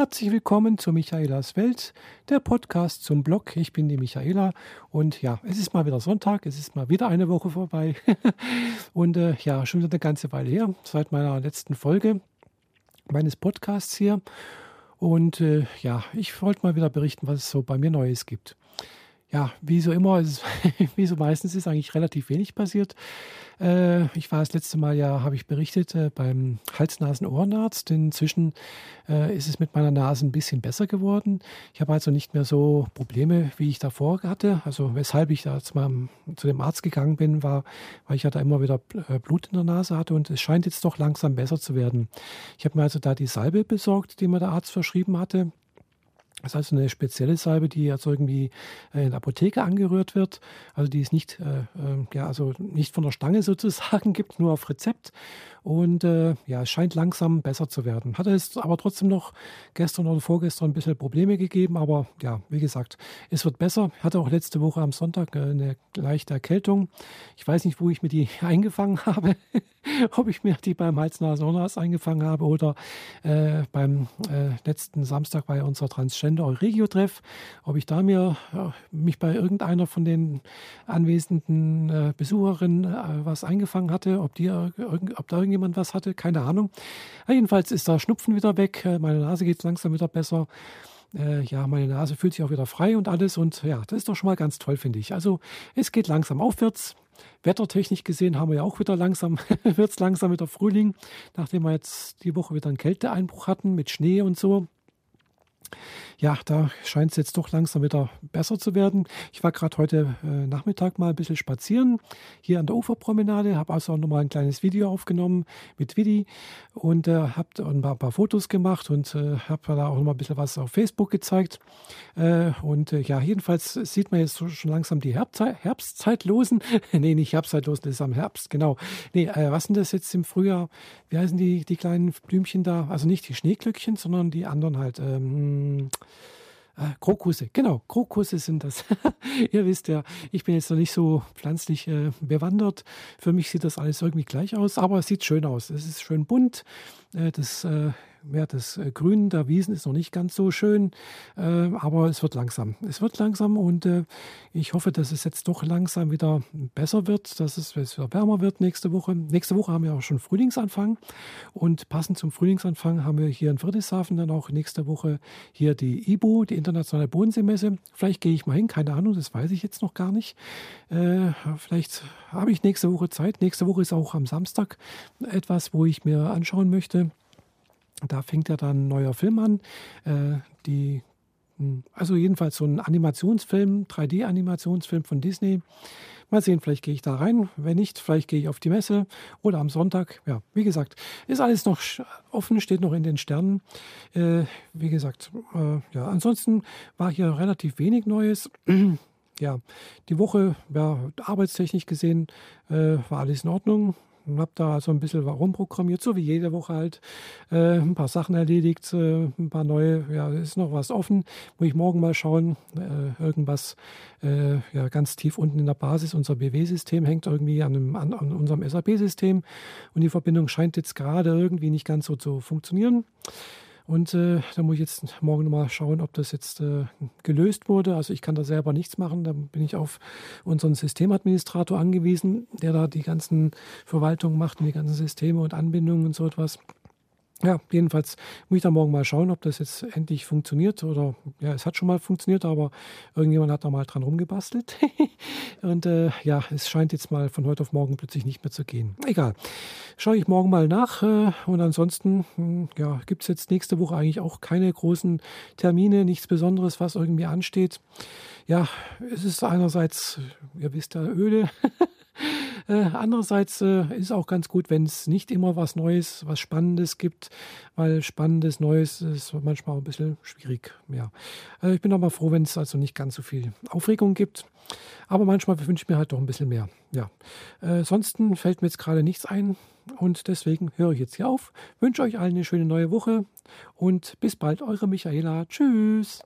Herzlich willkommen zu Michaelas Welt, der Podcast zum Blog. Ich bin die Michaela und ja, es ist mal wieder Sonntag, es ist mal wieder eine Woche vorbei und äh, ja, schon wieder eine ganze Weile her, seit meiner letzten Folge meines Podcasts hier. Und äh, ja, ich wollte mal wieder berichten, was es so bei mir Neues gibt ja, wie so immer, ist, wie so meistens ist eigentlich relativ wenig passiert. Äh, ich war das letzte Mal ja, habe ich berichtet, äh, beim Hals-Nasen-Ohrenarzt. Inzwischen äh, ist es mit meiner Nase ein bisschen besser geworden. Ich habe also nicht mehr so Probleme, wie ich davor hatte. Also weshalb ich da jetzt mal zu dem Arzt gegangen bin, war, weil ich ja da immer wieder äh, Blut in der Nase hatte und es scheint jetzt doch langsam besser zu werden. Ich habe mir also da die Salbe besorgt, die mir der Arzt verschrieben hatte. Das ist also eine spezielle Salbe, die jetzt irgendwie äh, in der Apotheke angerührt wird. Also die es nicht, äh, äh, ja, also nicht von der Stange sozusagen gibt, nur auf Rezept. Und äh, ja, es scheint langsam besser zu werden. Hatte es aber trotzdem noch gestern oder vorgestern ein bisschen Probleme gegeben. Aber ja, wie gesagt, es wird besser. Hatte auch letzte Woche am Sonntag äh, eine leichte Erkältung. Ich weiß nicht, wo ich mir die eingefangen habe. Ob ich mir die beim Hals-Nasen-Ohrenarzt eingefangen habe oder äh, beim äh, letzten Samstag bei unserer Transgender Euregio-Treff. Ob ich da mir ja, mich bei irgendeiner von den anwesenden äh, Besucherinnen äh, was eingefangen hatte. Ob, die, ob da irgend irgendjemand was hatte, keine Ahnung. jedenfalls ist der Schnupfen wieder weg, äh, meine Nase geht langsam wieder besser. Äh, ja, meine Nase fühlt sich auch wieder frei und alles. Und ja, das ist doch schon mal ganz toll, finde ich. Also es geht langsam aufwärts. Wettertechnisch gesehen haben wir ja auch wieder langsam, wird es langsam wieder Frühling, nachdem wir jetzt die Woche wieder einen Kälteeinbruch hatten mit Schnee und so ja, da scheint es jetzt doch langsam wieder besser zu werden. Ich war gerade heute äh, Nachmittag mal ein bisschen spazieren hier an der Uferpromenade, habe also auch nochmal ein kleines Video aufgenommen mit Vidi und äh, habe ein paar, paar, Fotos gemacht und äh, habe da auch nochmal ein bisschen was auf Facebook gezeigt. Äh, und äh, ja, jedenfalls sieht man jetzt schon langsam die Herbstzeit, Herbstzeitlosen. nee, nicht Herbstzeitlosen, das ist am Herbst, genau. Nee, äh, was sind das jetzt im Frühjahr? Wie heißen die, die kleinen Blümchen da? Also nicht die Schneeglöckchen, sondern die anderen halt. Ähm, äh, Krokusse, genau, Krokusse sind das. Ihr wisst ja, ich bin jetzt noch nicht so pflanzlich äh, bewandert. Für mich sieht das alles irgendwie gleich aus, aber es sieht schön aus. Es ist schön bunt. Äh, das ja, das äh, Grün der Wiesen ist noch nicht ganz so schön, äh, aber es wird langsam. Es wird langsam und äh, ich hoffe, dass es jetzt doch langsam wieder besser wird, dass es wieder wärmer wird nächste Woche. Nächste Woche haben wir auch schon Frühlingsanfang und passend zum Frühlingsanfang haben wir hier in Friedrichshafen dann auch nächste Woche hier die IBO, die Internationale Bodenseemesse. Vielleicht gehe ich mal hin, keine Ahnung, das weiß ich jetzt noch gar nicht. Äh, vielleicht habe ich nächste Woche Zeit. Nächste Woche ist auch am Samstag etwas, wo ich mir anschauen möchte. Da fängt ja dann ein neuer Film an. Äh, die, hm, also jedenfalls so ein Animationsfilm, 3D-Animationsfilm von Disney. Mal sehen, vielleicht gehe ich da rein. Wenn nicht, vielleicht gehe ich auf die Messe oder am Sonntag. Ja, wie gesagt, ist alles noch offen, steht noch in den Sternen. Äh, wie gesagt, äh, ja, ansonsten war hier relativ wenig Neues. ja, die Woche, ja, arbeitstechnisch gesehen, äh, war alles in Ordnung habe da so ein bisschen rumprogrammiert, so wie jede Woche halt. Äh, ein paar Sachen erledigt, äh, ein paar neue, ja, ist noch was offen. Muss ich morgen mal schauen. Äh, irgendwas äh, ja, ganz tief unten in der Basis, unser BW-System hängt irgendwie an, einem, an, an unserem SAP-System und die Verbindung scheint jetzt gerade irgendwie nicht ganz so zu funktionieren. Und äh, da muss ich jetzt morgen nochmal schauen, ob das jetzt äh, gelöst wurde. Also ich kann da selber nichts machen. Da bin ich auf unseren Systemadministrator angewiesen, der da die ganzen Verwaltungen macht und die ganzen Systeme und Anbindungen und so etwas ja, jedenfalls muss ich da morgen mal schauen, ob das jetzt endlich funktioniert oder ja, es hat schon mal funktioniert, aber irgendjemand hat da mal dran rumgebastelt. und äh, ja, es scheint jetzt mal von heute auf morgen plötzlich nicht mehr zu gehen. Egal. Schaue ich morgen mal nach äh, und ansonsten hm, ja, gibt es jetzt nächste Woche eigentlich auch keine großen Termine, nichts Besonderes, was irgendwie ansteht. Ja, es ist einerseits, ihr wisst ja, öde. Äh, andererseits äh, ist auch ganz gut, wenn es nicht immer was Neues, was Spannendes gibt, weil Spannendes, Neues ist manchmal auch ein bisschen schwierig. Ja. Äh, ich bin aber froh, wenn es also nicht ganz so viel Aufregung gibt. Aber manchmal wünsche ich mir halt doch ein bisschen mehr. Ja. Äh, ansonsten fällt mir jetzt gerade nichts ein und deswegen höre ich jetzt hier auf. Wünsche euch allen eine schöne neue Woche und bis bald, eure Michaela. Tschüss.